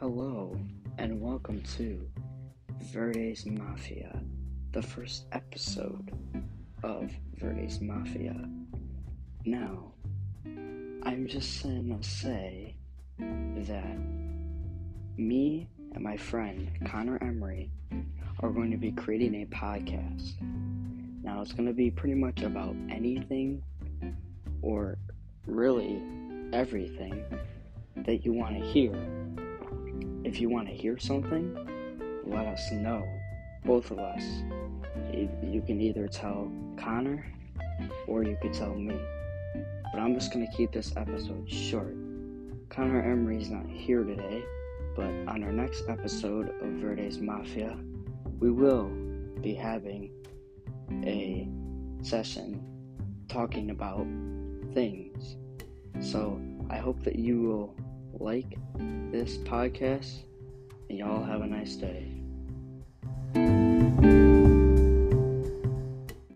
Hello, and welcome to Verdes Mafia, the first episode of Verdes Mafia. Now, I'm just gonna say that me and my friend Connor Emery are going to be creating a podcast. Now, it's to be pretty much about anything or really everything that you want to hear. If you want to hear something, let us know. Both of us. You can either tell Connor or you could tell me. But I'm just going to keep this episode short. Connor Emery's not here today, but on our next episode of Verdes Mafia, we will be having a session talking about things. So I hope that you will like this podcast and y'all have a nice day.